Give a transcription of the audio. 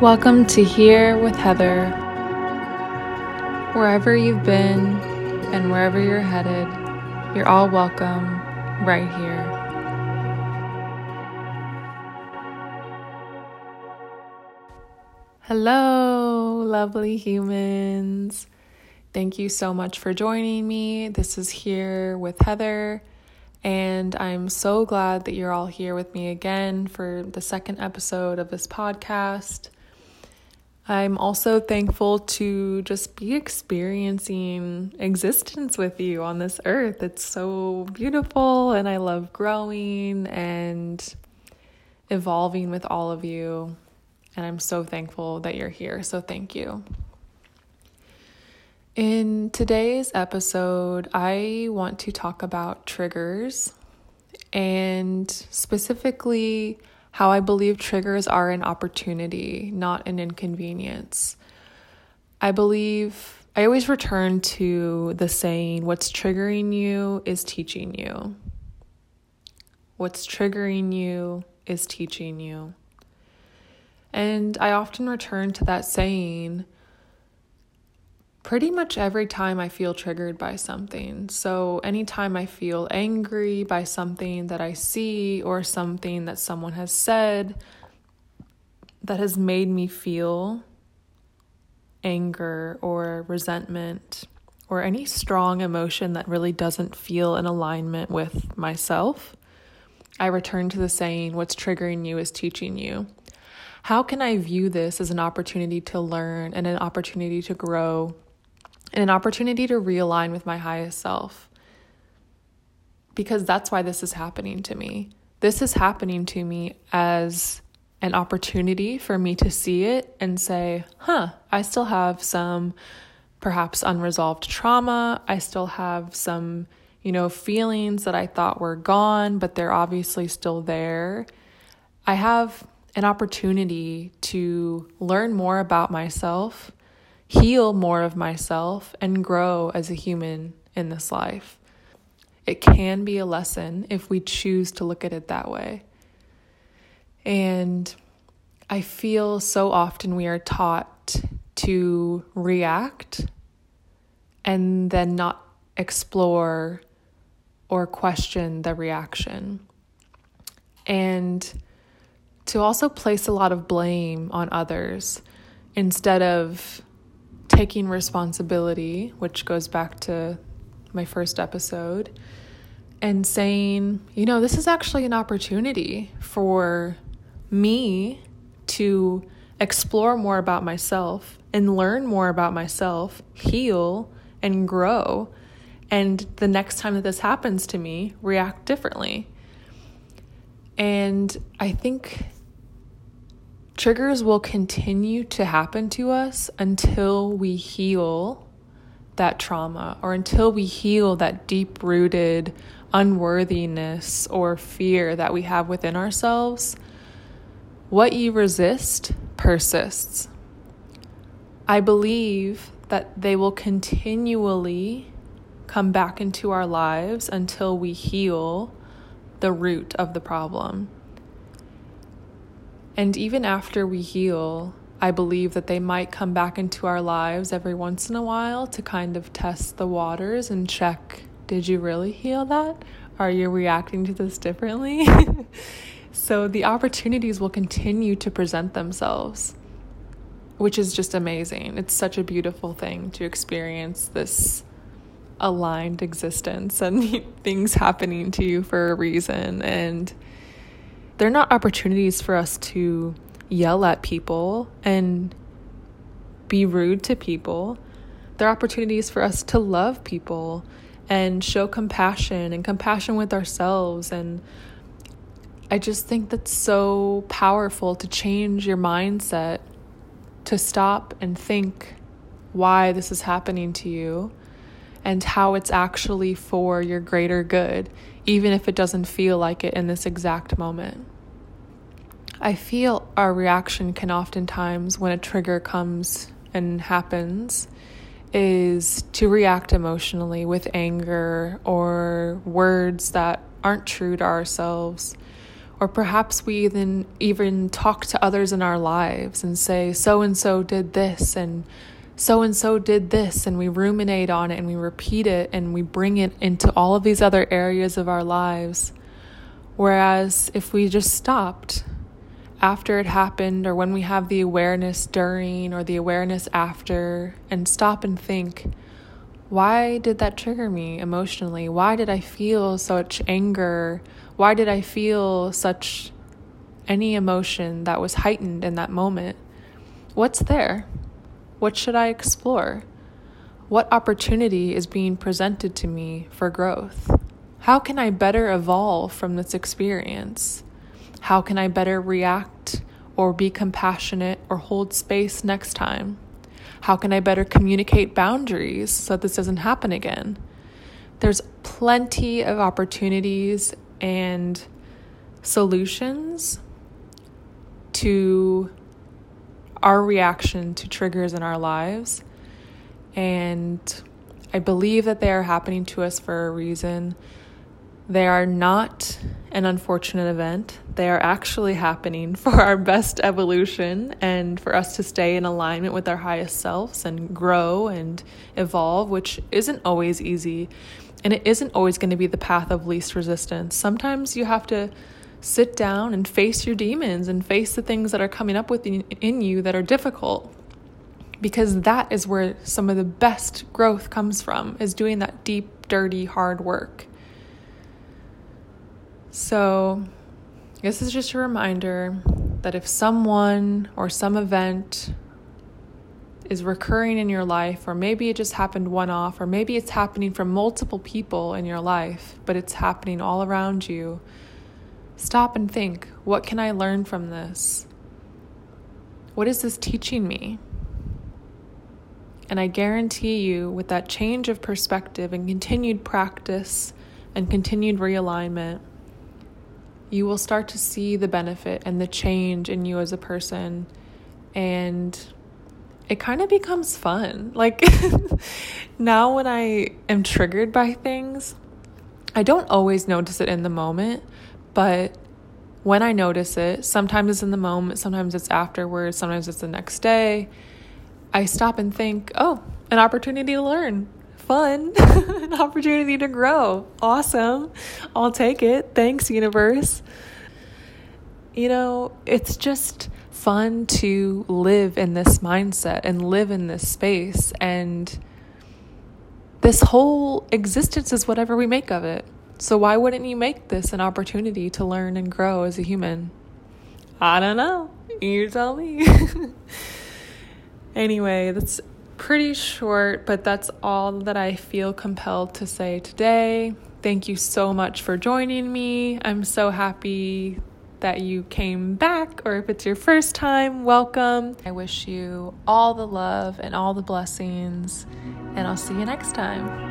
Welcome to Here with Heather. Wherever you've been and wherever you're headed, you're all welcome right here. Hello, lovely humans. Thank you so much for joining me. This is Here with Heather, and I'm so glad that you're all here with me again for the second episode of this podcast. I'm also thankful to just be experiencing existence with you on this earth. It's so beautiful, and I love growing and evolving with all of you. And I'm so thankful that you're here. So, thank you. In today's episode, I want to talk about triggers and specifically how I believe triggers are an opportunity, not an inconvenience. I believe I always return to the saying, what's triggering you is teaching you. What's triggering you is teaching you. And I often return to that saying pretty much every time I feel triggered by something. So, anytime I feel angry by something that I see or something that someone has said that has made me feel anger or resentment or any strong emotion that really doesn't feel in alignment with myself, I return to the saying, What's triggering you is teaching you. How can I view this as an opportunity to learn and an opportunity to grow and an opportunity to realign with my highest self. Because that's why this is happening to me. This is happening to me as an opportunity for me to see it and say, huh, I still have some perhaps unresolved trauma. I still have some, you know, feelings that I thought were gone, but they're obviously still there. I have an opportunity to learn more about myself heal more of myself, and grow as a human in this life. It can be a lesson if we choose to look at it that way. And I feel so often we are taught to react and then not explore or question the reaction. And to also place a lot of blame on others instead of taking responsibility, which goes back to my first episode, and saying, you know, this is actually an opportunity for me to explore more about myself and learn more about myself, heal and grow. And the next time that this happens to me, react differently. And I think triggers will continue to happen to us until we heal that trauma or until we heal that deep rooted unworthiness or fear that we have within ourselves. What you resist persists. I believe that they will continually come back into our lives until we heal the root of the problem. And even after we heal, I believe that they might come back into our lives every once in a while to kind of test the waters and check did you really heal that? Are you reacting to this differently? so the opportunities will continue to present themselves, which is just amazing. It's such a beautiful thing to experience this aligned existence and things happening to you for a reason. And they're not opportunities for us to yell at people and be rude to people. They're opportunities for us to love people and show compassion and compassion with ourselves. And I just think that's so powerful to change your mindset, to stop and think why this is happening to you and how it's actually for your greater good, even if it doesn't feel like it in this exact moment. I feel our reaction can oftentimes, when a trigger comes and happens, is to react emotionally with anger or words that aren't true to ourselves, Or perhaps we even even talk to others in our lives and say so and so did this and so and so did this and we ruminate on it and we repeat it and we bring it into all of these other areas of our lives. Whereas if we just stopped after it happened or when we have the awareness during or the awareness after and stop and think, why did that trigger me emotionally? Why did I feel such anger? Why did I feel such any emotion that was heightened in that moment? What's there? What should I explore? What opportunity is being presented to me for growth? How can I better evolve from this experience? How can I better react or be compassionate or hold space next time? How can I better communicate boundaries so that this doesn't happen again? There's plenty of opportunities and solutions to our reaction to triggers in our lives. And I believe that they are happening to us for a reason. They are not an unfortunate event. They are actually happening for our best evolution and for us to stay in alignment with our highest selves and grow and evolve, which isn't always easy. And it isn't always going to be the path of least resistance. Sometimes you have to sit down and face your demons and face the things that are coming up within in you that are difficult because that is where some of the best growth comes from is doing that deep dirty hard work so this is just a reminder that if someone or some event is recurring in your life, or maybe it just happened one off, or maybe it's happening for multiple people in your life, but it's happening all around you Stop and think what can I learn from this? What is this teaching me? And I guarantee you, with that change of perspective and continued practice and continued realignment, you will start to see the benefit and the change in you as a person. And it kind of becomes fun. Like now, when I am triggered by things, I don't always notice it in the moment, but when I notice it, sometimes it's in the moment, sometimes it's afterwards, sometimes it's the next day, I stop and think, oh, an opportunity to learn. Fun, an opportunity to grow. Awesome. I'll take it. Thanks, universe. You know, it's just fun to live in this mindset and live in this space. And this whole existence is whatever we make of it. So, why wouldn't you make this an opportunity to learn and grow as a human? I don't know. You tell me. anyway, that's pretty short, but that's all that I feel compelled to say today. Thank you so much for joining me. I'm so happy that you came back, or if it's your first time, welcome. I wish you all the love and all the blessings, and I'll see you next time.